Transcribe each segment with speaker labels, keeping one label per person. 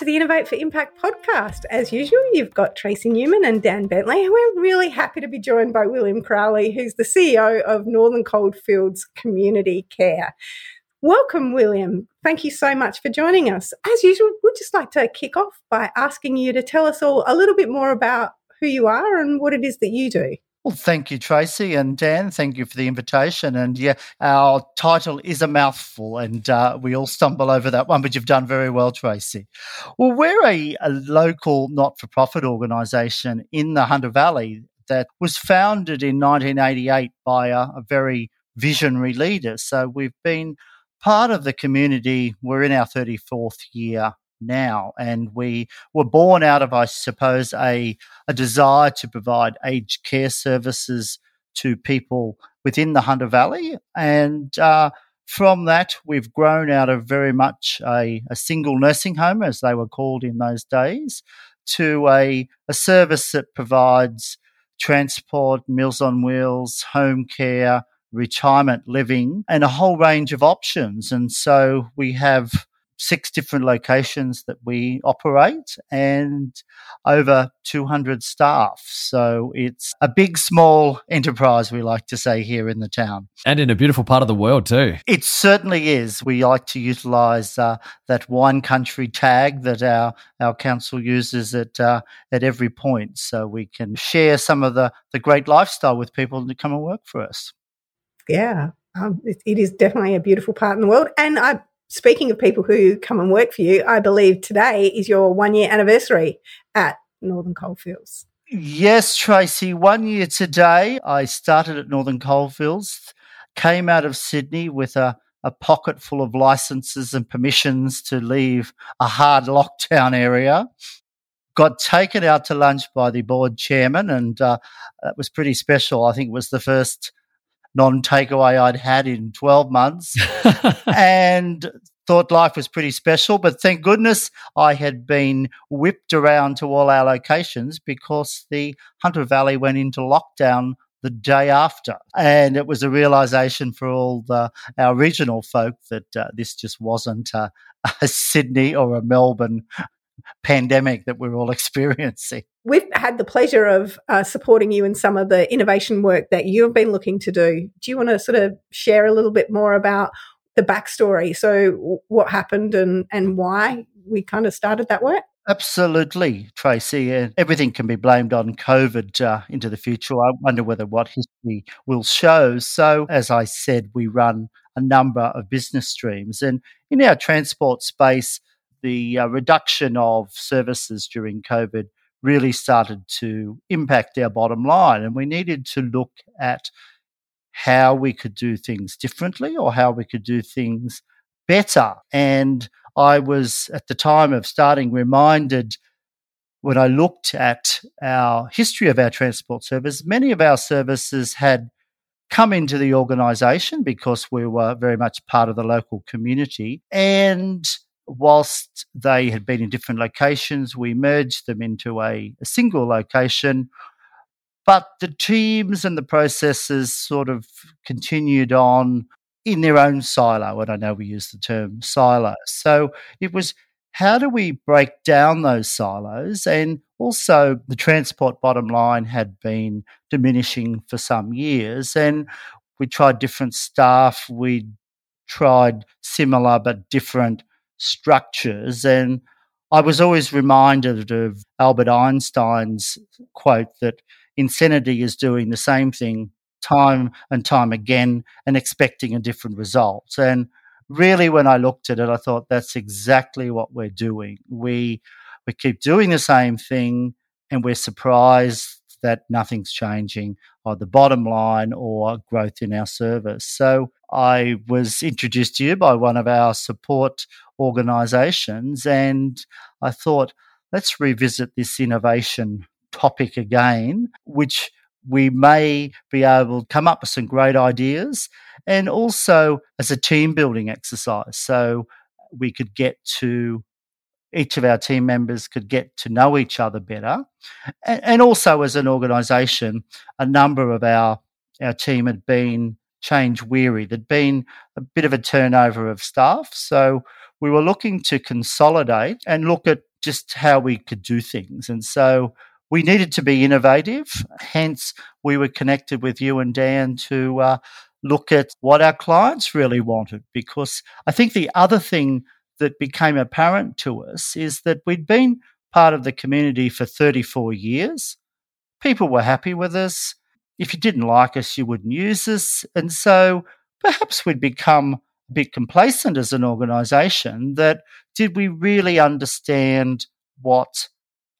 Speaker 1: To the Innovate for Impact podcast. As usual, you've got Tracey Newman and Dan Bentley, we're really happy to be joined by William Crowley, who's the CEO of Northern Coalfields Community Care. Welcome, William. Thank you so much for joining us. As usual, we'd just like to kick off by asking you to tell us all a little bit more about who you are and what it is that you do.
Speaker 2: Well, thank you, Tracey and Dan. Thank you for the invitation. And yeah, our title is a mouthful, and uh, we all stumble over that one, but you've done very well, Tracey. Well, we're a, a local not for profit organisation in the Hunter Valley that was founded in 1988 by a, a very visionary leader. So we've been part of the community. We're in our 34th year now. And we were born out of, I suppose, a, a desire to provide aged care services to people within the Hunter Valley. And uh, from that, we've grown out of very much a, a, single nursing home, as they were called in those days, to a, a service that provides transport, Meals on Wheels, home care, retirement living, and a whole range of options. And so we have six different locations that we operate and over 200 staff. So it's a big, small enterprise, we like to say here in the town.
Speaker 3: And in a beautiful part of the world, too.
Speaker 2: It certainly is. We like to utilize uh, that wine country tag that our, our council uses at, uh, at every point so we can share some of the, the great lifestyle with people to come and work for us.
Speaker 1: Yeah. Um, it, it is definitely a beautiful part in the world. And I speaking of people who come and work for you, I believe today is your one year anniversary at Northern Coalfields.
Speaker 2: Yes, Tracey, one year today. I started at Northern Coalfields, came out of Sydney with a, a pocket full of licenses and permissions to leave a hard lockdown area. Got taken out to lunch by the board chairman, and uh, that was pretty special. I think it was the first non takeaway I'd had in 12 months and thought life was pretty special. But thank goodness I had been whipped around to all our locations because the Hunter Valley went into lockdown the day after. And it was a realization for all the, our regional folk that uh, this just wasn't a, a Sydney or a Melbourne pandemic that we're all experiencing.
Speaker 1: We've had the pleasure of uh, supporting you in some of the innovation work that you've been looking to do. Do you want to sort of share a little bit more about the backstory? So, what happened and, and why we kind of started that work?
Speaker 2: Absolutely, Tracey. Everything can be blamed on COVID uh, into the future. I wonder whether what history will show. So, as I said, we run a number of business streams. And in our transport space, the uh, reduction of services during COVID really started to impact our bottom line. And we needed to look at how we could do things differently or how we could do things better. And I was, at the time of starting, reminded when I looked at our history of our transport service, many of our services had come into the organisation because we were very much part of the local community. And whilst they had been in different locations, we merged them into a, a single location. But the teams and the processes sort of continued on in their own silo. And I know we use the term silo. So it was how do we break down those silos? And also, the transport bottom line had been diminishing for some years. And we tried different staff, we tried similar but different structures. And I was always reminded of Albert Einstein's quote that insanity is doing the same thing time and time again and expecting a different result. And really, when I looked at it, I thought that's exactly what we're doing. We we keep doing the same thing, and we're surprised that nothing's changing or the bottom line or growth in our service. So I was introduced to you by one of our support organizations and I thought let's revisit this innovation topic again, which we may be able to come up with some great ideas and also as a team building exercise. So we could get to each of our team members could get to know each other better. And, and also as an organization, a number of our, our team had been change weary. There'd been a bit of a turnover of staff. So we were looking to consolidate and look at just how we could do things. And so we needed to be innovative. Hence, we were connected with you and Dan to uh, look at what our clients really wanted. Because I think the other thing that became apparent to us is that we'd been part of the community for 34 years. People were happy with us. If you didn't like us, you wouldn't use us. And so perhaps we'd become a bit complacent as an organization that did we really understand what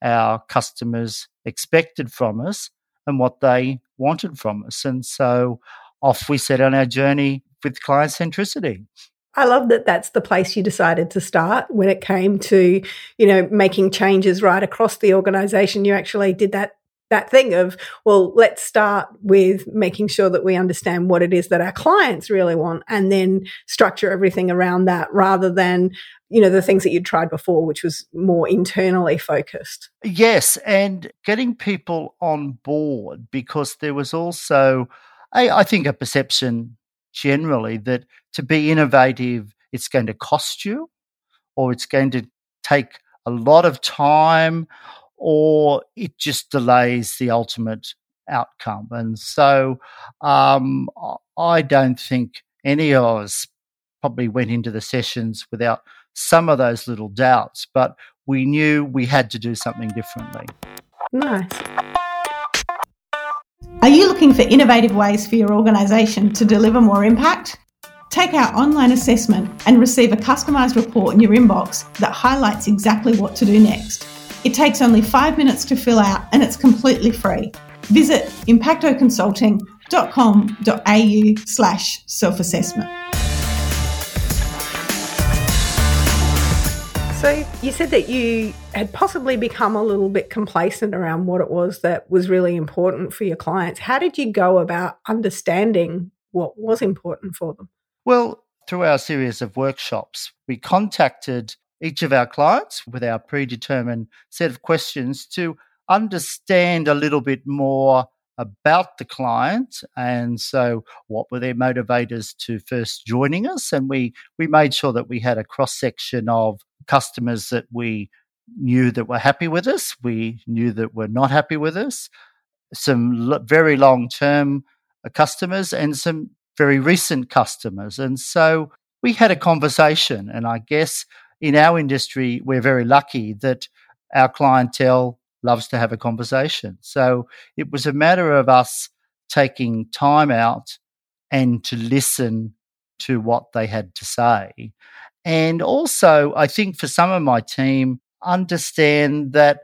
Speaker 2: our customers expected from us and what they wanted from us? And so off we set on our journey with client centricity.
Speaker 1: I love that that's the place you decided to start when it came to, you know, making changes right across the organization. You actually did that that thing of, well, let's start with making sure that we understand what it is that our clients really want and then structure everything around that rather than, you know, the things that you'd tried before, which was more internally focused.
Speaker 2: Yes. And getting people on board because there was also, I, I think, a perception generally that to be innovative, it's going to cost you or it's going to take a lot of time or it just delays the ultimate outcome. And so um, I don't think any of us probably went into the sessions without some of those little doubts, but we knew we had to do something differently.
Speaker 1: Nice.
Speaker 4: Looking for innovative ways for your organisation to deliver more impact? Take our online assessment and receive a customised report in your inbox that highlights exactly what to do next. It takes only five minutes to fill out and it's completely free. Visit impactoconsulting.com.au slash self-assessment.
Speaker 1: So you said that you had possibly become a little bit complacent around what it was that was really important for your clients. How did you go about understanding what was important for them?
Speaker 2: Well, through our series of workshops, we contacted each of our clients with our predetermined set of questions to understand a little bit more about the client and so what were their motivators to first joining us and we we made sure that we had a cross section of customers that we knew that were happy with us we knew that were not happy with us some l- very long term uh, customers and some very recent customers and so we had a conversation and i guess in our industry we're very lucky that our clientele loves to have a conversation. So it was a matter of us taking time out and to listen to what they had to say. And also, I think for some of my team, understand that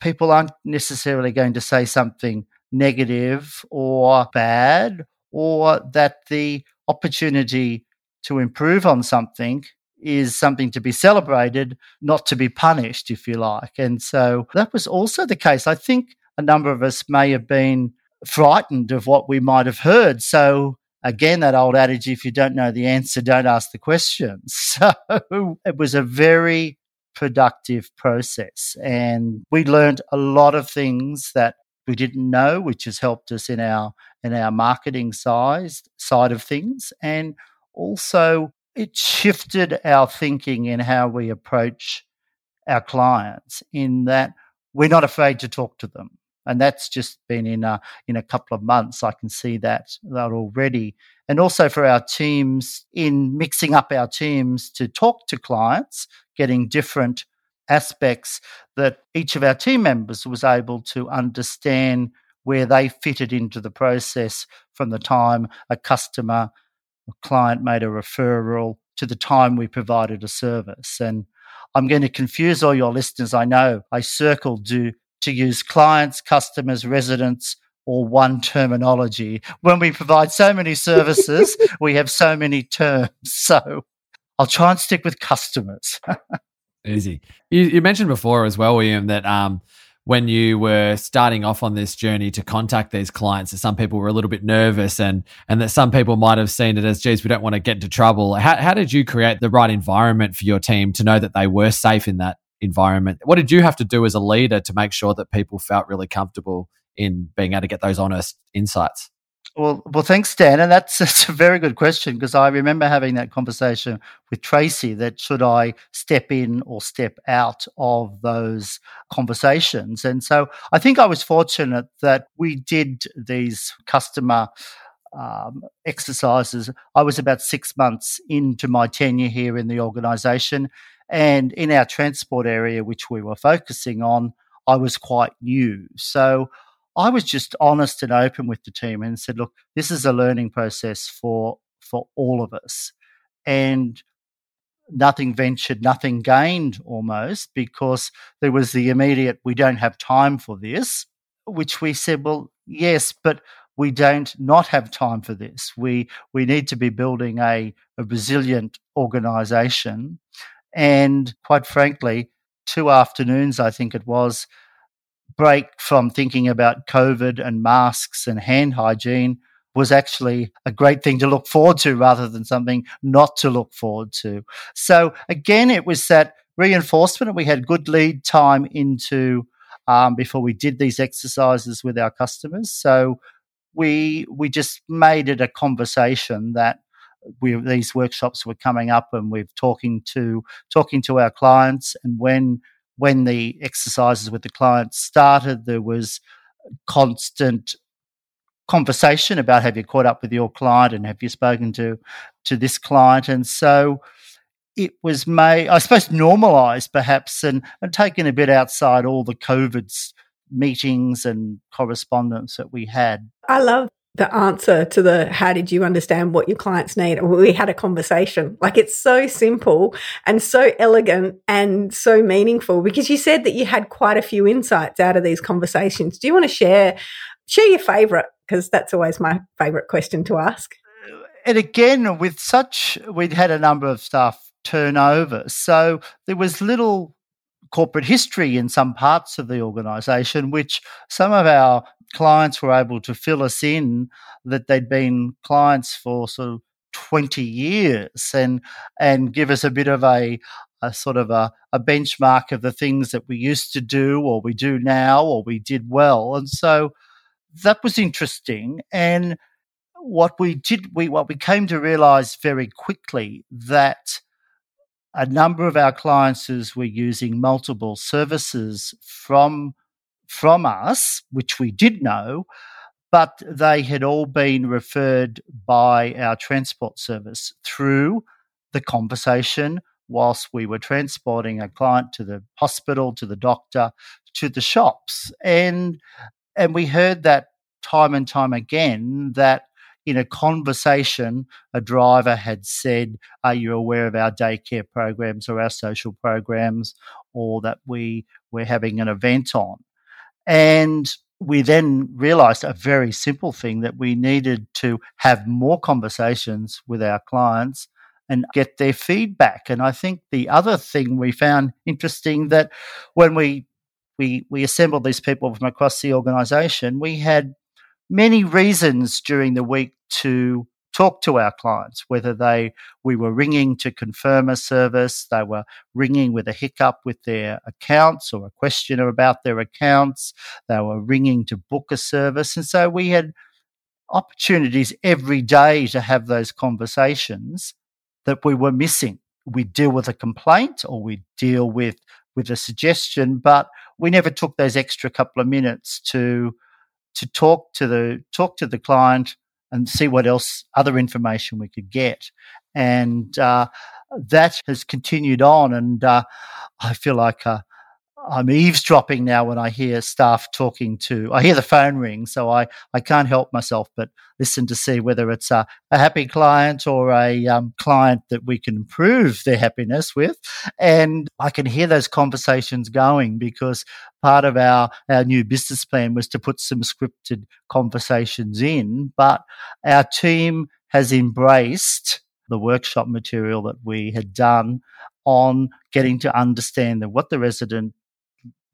Speaker 2: people aren't necessarily going to say something negative or bad, or that the opportunity to improve on something is something to be celebrated, not to be punished, if you like. And so that was also the case. I think a number of us may have been frightened of what we might have heard. So again, that old adage, if you don't know the answer, don't ask the question. So it was a very productive process. And we learned a lot of things that we didn't know, which has helped us in our in our marketing size side of things. And also it shifted our thinking in how we approach our clients in that we're not afraid to talk to them and that's just been in a in a couple of months i can see that that already and also for our teams in mixing up our teams to talk to clients getting different aspects that each of our team members was able to understand where they fitted into the process from the time a customer a client made a referral to the time we provided a service. And I'm going to confuse all your listeners. I know I circled to, to use clients, customers, residents, or one terminology. When we provide so many services, we have so many terms. So I'll try and stick with customers.
Speaker 3: Easy. You, you mentioned before as well, William, that um, when you were starting off on this journey to contact these clients that some people were a little bit nervous and and that some people might have seen it as geez we don't want to get into trouble how, how did you create the right environment for your team to know that they were safe in that environment what did you have to do as a leader to make sure that people felt really comfortable in being able to get those honest insights
Speaker 2: well, well, thanks, Dan. And that's, that's a very good question because I remember having that conversation with Tracey that should I step in or step out of those conversations. And so I think I was fortunate that we did these customer um, exercises. I was about six months into my tenure here in the organization. And in our transport area, which we were focusing on, I was quite new. So I was just honest and open with the team and said, look, this is a learning process for for all of us. And nothing ventured, nothing gained almost, because there was the immediate, we don't have time for this, which we said, well, yes, but we don't not have time for this. We we need to be building a, a resilient organization. And quite frankly, two afternoons, I think it was, break from thinking about COVID and masks and hand hygiene was actually a great thing to look forward to rather than something not to look forward to. So again, it was that reinforcement we had good lead time into um, before we did these exercises with our customers. So we we just made it a conversation that we these workshops were coming up and we're talking to talking to our clients. And when when the exercises with the clients started, there was constant conversation about have you caught up with your client and have you spoken to to this client? And so it was made i suppose normalized perhaps and, and taken a bit outside all the covid meetings and correspondence that we had.
Speaker 1: I love the answer to the how did you understand what your clients need? We had a conversation. Like it's so simple and so elegant and so meaningful because you said that you had quite a few insights out of these conversations. Do you want to share share your favorite? Because that's always my favorite question to ask.
Speaker 2: Uh, and again with such we'd had a number of staff turnover so there was little corporate history in some parts of the organization, which some of our clients were able to fill us in that they'd been clients for sort of 20 years and and give us a bit of a, a sort of a, a benchmark of the things that we used to do or we do now or we did well. And so that was interesting. And what we did, we what we came to realize very quickly that a number of our clients were using multiple services from from us, which we did know, but they had all been referred by our transport service through the conversation whilst we were transporting a client to the hospital, to the doctor, to the shops. And and we heard that time and time again that in a conversation, a driver had said, Are you aware of our daycare programs or our social programs or that we, we're having an event on? And we then realized a very simple thing that we needed to have more conversations with our clients and get their feedback. And I think the other thing we found interesting that when we we we assembled these people from across the organization, we had many reasons during the week to talk to our clients, whether they we were ringing to confirm a service, they were ringing with a hiccup with their accounts or a question about their accounts, they were ringing to book a service, and so we had opportunities every day to have those conversations that we were missing. We deal with a complaint or we deal with with a suggestion, but we never took those extra couple of minutes to to talk to the talk to the client and see what else other information we could get. And uh, that has continued on and uh, i feel like uh, I'm eavesdropping now when I hear staff talking to. I hear the phone ring, so I, I can't help myself but listen to see whether it's a, a happy client or a um, client that we can improve their happiness with. And I can hear those conversations going because part of our, our new business plan was to put some scripted conversations in, but our team has embraced the workshop material that we had done on getting to understand what the resident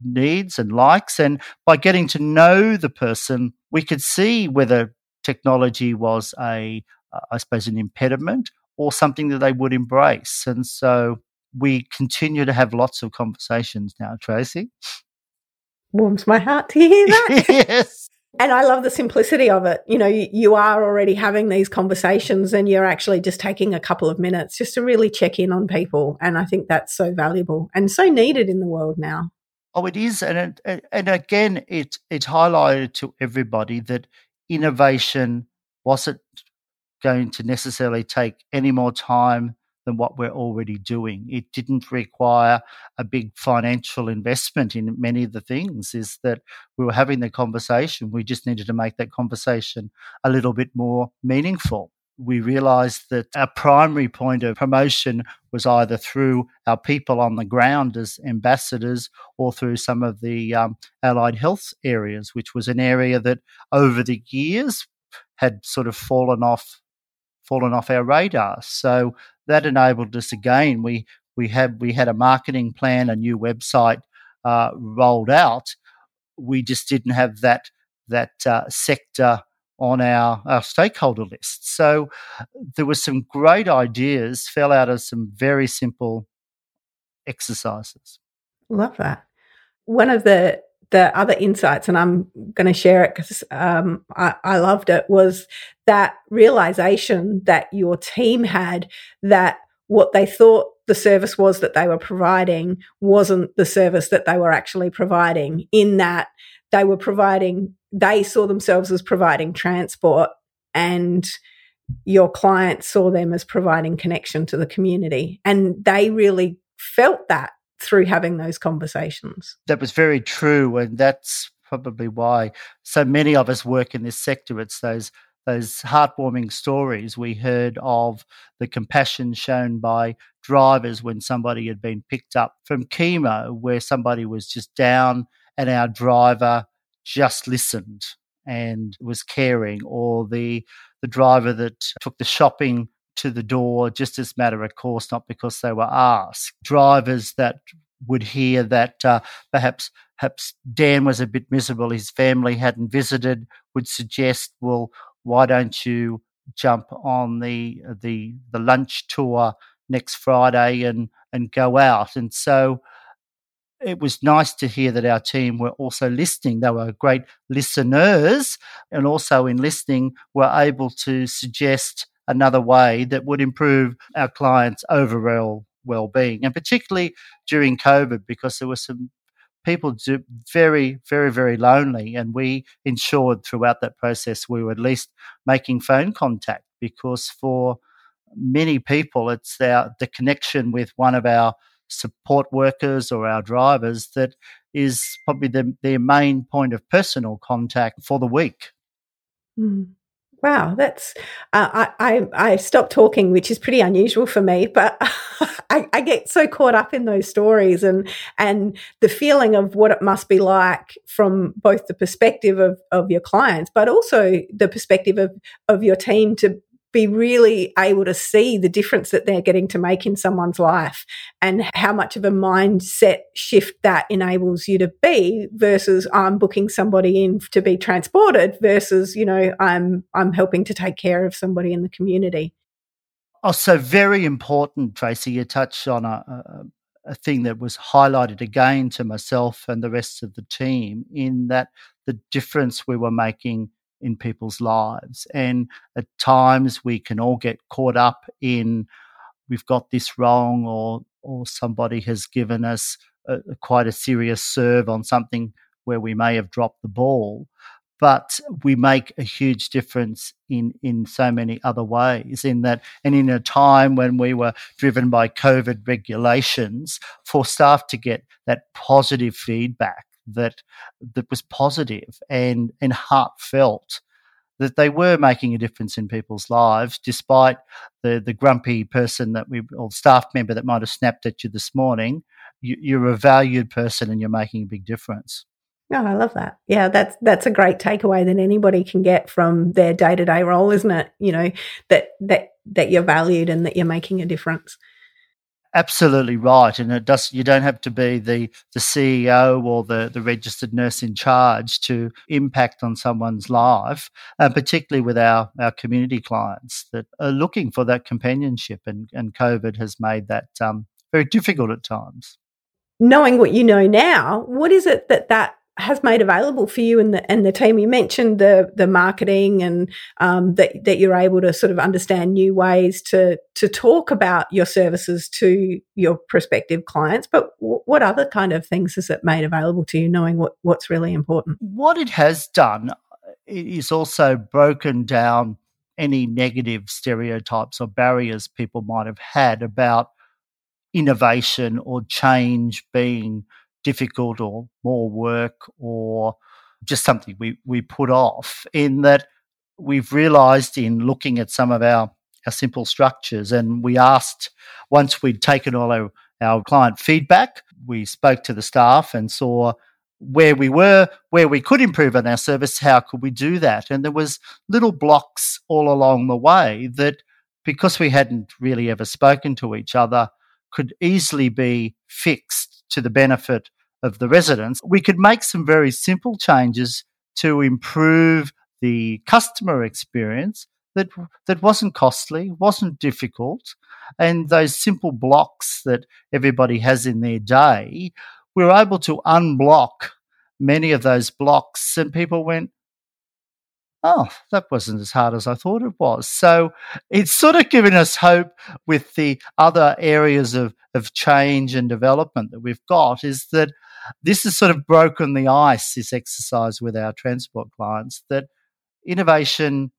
Speaker 2: needs and likes. And by getting to know the person, we could see whether technology was a, I suppose, an impediment or something that they would embrace. And so we continue to have lots of conversations now, Tracey.
Speaker 1: Warms my heart to hear that.
Speaker 2: yes.
Speaker 1: And I love the simplicity of it. You know, you, you, are already having these conversations and you're actually just taking a couple of minutes just to really check in on people. And I think that's so valuable and so needed in the world now.
Speaker 2: Oh, it is. And, it, and again, it, it's highlighted to everybody that innovation wasn't going to necessarily take any more time than what we're already doing. It didn't require a big financial investment in many of the things, is that we were having the conversation. We just needed to make that conversation a little bit more meaningful. We realized that our primary point of promotion was either through our people on the ground as ambassadors or through some of the um, allied health areas, which was an area that over the years had sort of fallen off fallen off our radar. So that enabled us again. We we had we had a marketing plan, a new website uh, rolled out. We just didn't have that that uh, sector on our, our stakeholder list. So there were some great ideas fell out of some very simple exercises.
Speaker 1: Love that. One of the the other insights, and I'm going to share it because um, I, I loved it, was that realization that your team had that what they thought the service was that they were providing wasn't the service that they were actually providing, in that they were providing, they saw themselves as providing transport and your client saw them as providing connection to the community. And they really felt that through having those conversations.
Speaker 2: That was very true. And that's probably why so many of us work in this sector. It's those those heartwarming stories we heard of the compassion shown by drivers when somebody had been picked up from chemo, where somebody was just down and our driver just listened and was caring, or the the driver that took the shopping to the door just as matter of course, not because they were asked. Drivers that would hear that uh, perhaps perhaps Dan was a bit miserable, his family hadn't visited, would suggest, well, why don't you jump on the the the lunch tour next Friday and and go out? And so it was nice to hear that our team were also listening. They were great listeners, and also in listening were able to suggest another way that would improve our clients' overall well-being, and particularly during COVID, because there were some people very, very, very lonely, and we ensured throughout that process we were at least making phone contact because for many people it's the connection with one of our support workers or our drivers that is probably the, their main point of personal contact for the week.
Speaker 1: Mm. Wow, that's uh, I, I I stopped talking, which is pretty unusual for me, but I, I, get so caught up in those stories and and the feeling of what it must be like from both the perspective of, of your clients, but also the perspective of of your team to be really able to see the difference that they're getting to make in someone's life and how much of a mindset shift that enables you to be versus I'm booking somebody in to be transported versus, you know, I'm I'm helping to take care of somebody in the community.
Speaker 2: Oh, so very important, Tracey. You touched on a, a, a thing that was highlighted again to myself and the rest of the team in that the difference we were making in people's lives. And at times we can all get caught up in we've got this wrong or or somebody has given us a, quite a serious serve on something where we may have dropped the ball but we make a huge difference in in so many other ways in that and in a time when we were driven by covid regulations for staff to get that positive feedback that that was positive and and heartfelt that they were making a difference in people's lives despite the the grumpy person that we or staff member that might have snapped at you this morning you, you're a valued person and you're making a big difference
Speaker 1: Oh, I love that. Yeah, that's that's a great takeaway that anybody can get from their day to day role, isn't it? You know that that that you're valued and that you're making a difference.
Speaker 2: Absolutely right, and it does. You don't have to be the the CEO or the the registered nurse in charge to impact on someone's life, and particularly with our our community clients that are looking for that companionship, and and COVID has made that um, very difficult at times.
Speaker 1: Knowing what you know now, what is it that that has made available for you and the and the team. You mentioned the the marketing and um, that that you're able to sort of understand new ways to to talk about your services to your prospective clients. But w- what other kind of things has it made available to you, knowing what what's really important?
Speaker 2: What it has done is also broken down any negative stereotypes or barriers people might have had about innovation or change being difficult or more work or just something we, we put off in that we've realized in looking at some of our, our simple structures and we asked once we'd taken all our, our client feedback, we spoke to the staff and saw where we were, where we could improve on our service, how could we do that? And there was little blocks all along the way that because we hadn't really ever spoken to each other, could easily be fixed to the benefit of the residents. We could make some very simple changes to improve the customer experience that that wasn't costly, wasn't difficult, and those simple blocks that everybody has in their day, we were able to unblock many of those blocks, and people went, oh, that wasn't as hard as I thought it was. So it's sort of given us hope with the other areas of, of change and development that we've got is that this has sort of broken the ice, this exercise with our transport clients, that innovation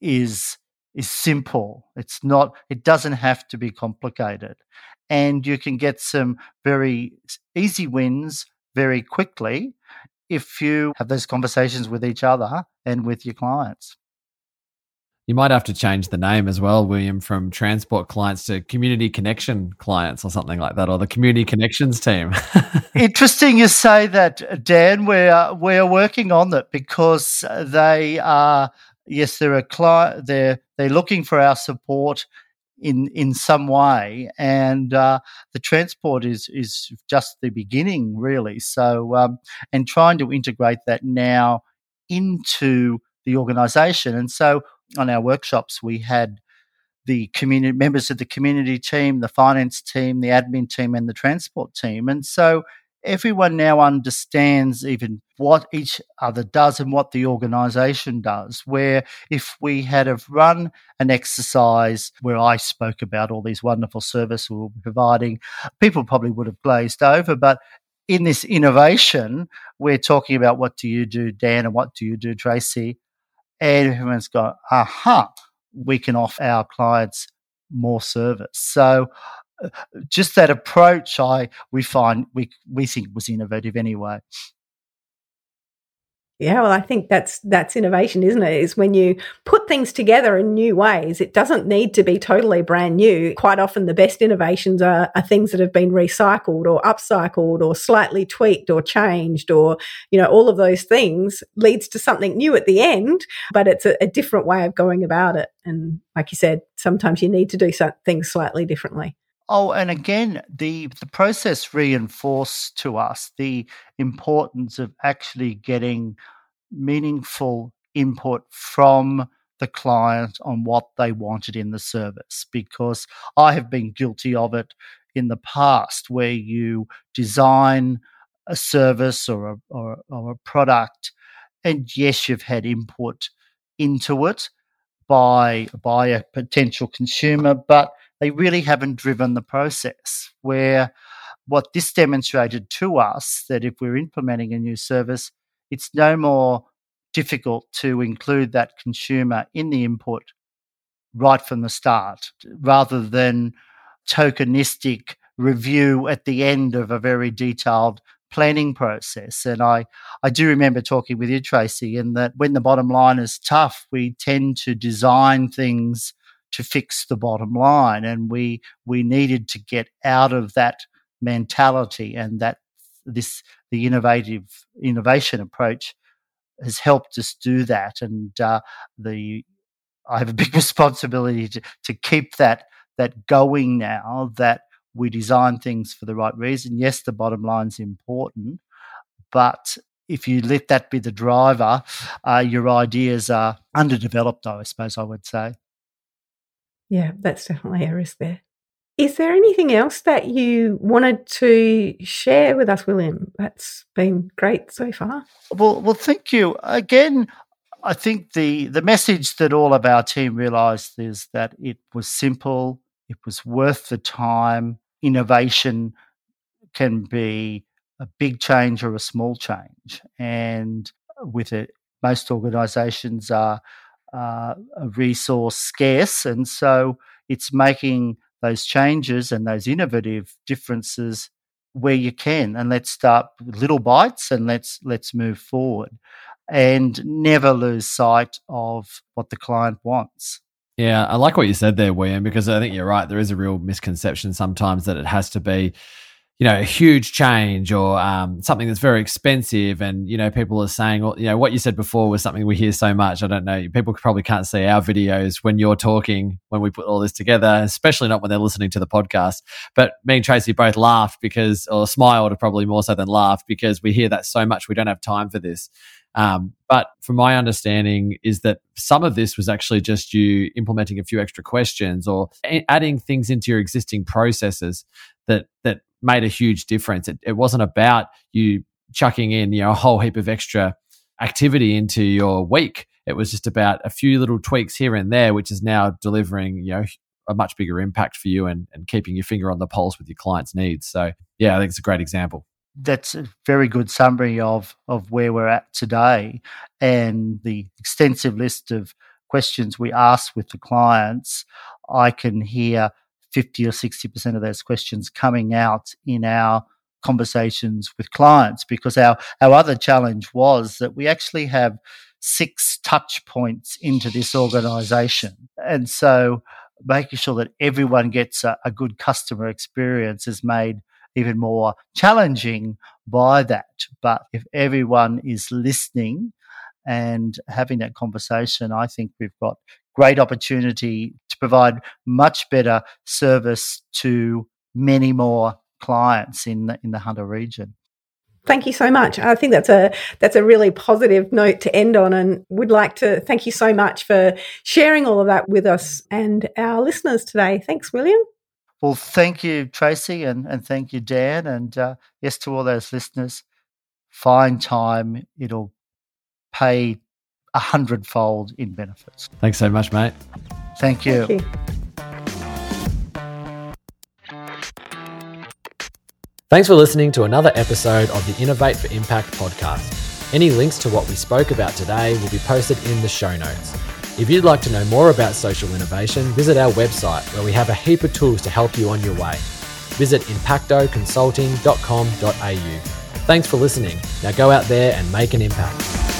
Speaker 2: is is simple. It's not, it doesn't have to be complicated. And you can get some very easy wins very quickly if you have those conversations with each other and with your clients.
Speaker 3: You might have to change the name as well, William, from transport clients to community connection clients or something like that, or the community connections team.
Speaker 2: Interesting you say that, Dan. We're we're working on that because they are yes, they're a client. They're they're looking for our support in in some way, and uh, the transport is is just the beginning, really. So, um, and trying to integrate that now into the organisation, and so on our workshops we had the community members of the community team, the finance team, the admin team, and the transport team, and so everyone now understands even what each other does and what the organization does. Where if we had have run an exercise where I spoke about all these wonderful services we were providing, people probably would have glazed over. But in this innovation, we're talking about what do you do, Dan, and what do you do, Tracey? And everyone's got, aha, we can offer our clients more service. So just that approach, I we find we we think was innovative anyway.
Speaker 1: Yeah, well, I think that's that's innovation, isn't it? Is when you put things together in new ways. It doesn't need to be totally brand new. Quite often, the best innovations are, are things that have been recycled or upcycled or slightly tweaked or changed, or you know, all of those things leads to something new at the end. But it's a, a different way of going about it. And like you said, sometimes you need to do things slightly differently.
Speaker 2: Oh, and again, the the process reinforced to us the importance of actually getting meaningful input from the client on what they wanted in the service because I have been guilty of it in the past where you design a service or a, or, or a product and yes you've had input into it by by a potential consumer but they really haven't driven the process. Where what this demonstrated to us that if we're implementing a new service, it's no more difficult to include that consumer in the input right from the start rather than tokenistic review at the end of a very detailed planning process. And I, I do remember talking with you, Tracey, in that when the bottom line is tough, we tend to design things to fix the bottom line. And we we needed to get out of that mentality and that this the innovative innovation approach has helped us do that. And uh, the I have a big responsibility to, to keep that that going now that we design things for the right reason. Yes, the bottom line's important, but if you let that be the driver, uh, your ideas are underdeveloped, I suppose I would say.
Speaker 1: Yeah, that's definitely a risk there. Is there anything else that you wanted to share with us, William? That's been great so far.
Speaker 2: Well, well, thank you again. I think the the message that all of our team realised is that it was simple, it was worth the time. Innovation can be a big change or a small change. And with it, most organizations are uh, resource scarce. And so it's making those changes and those innovative differences where you can and let's start little bites and let's let's move forward and never lose sight of what the client wants
Speaker 3: yeah i like what you said there william because i think you're right there is a real misconception sometimes that it has to be you know, a huge change or um, something that's very expensive. And, you know, people are saying, well, you know, what you said before was something we hear so much. I don't know. People probably can't see our videos when you're talking, when we put all this together, especially not when they're listening to the podcast. But me and Tracey both laughed because, or smiled probably more so than laughed because we hear that so much. We don't have time for this. Um, but from my understanding, is that some of this was actually just you implementing a few extra questions or adding things into your existing processes that that made a huge difference. It, it wasn't about you chucking in you know a whole heap of extra activity into your week. It was just about a few little tweaks here and there, which is now delivering you know a much bigger impact for you and, and keeping your finger on the pulse with your clients' needs. So yeah, I think it's a great example.
Speaker 2: That's a very good summary of of where we're at today and the extensive list of questions we ask with the clients. I can hear 50 or 60% of those questions coming out in our conversations with clients because our, our other challenge was that we actually have six touch points into this organization. And so making sure that everyone gets a, a good customer experience is made even more challenging by that. But if everyone is listening and having that conversation, I think we've got great opportunity to provide much better service to many more clients in the, in the Hunter region.
Speaker 1: Thank you so much. I think that's a that's a really positive note to end on, and would like to thank you so much for sharing all of that with us and our listeners today. Thanks, William.
Speaker 2: Well, thank you, Tracey, and, and thank you, Dan, and uh, yes to all those listeners. Find time; it'll pay a hundredfold in benefits.
Speaker 3: Thanks so much, mate.
Speaker 2: Thank you.
Speaker 1: Thank you.
Speaker 3: Thanks for listening to another episode of the Innovate for Impact podcast. Any links to what we spoke about today will be posted in the show notes. If you'd like to know more about social innovation, visit our website where we have a heap of tools to help you on your way. Visit impactoconsulting.com.au. Thanks for listening. Now go out there and make an impact.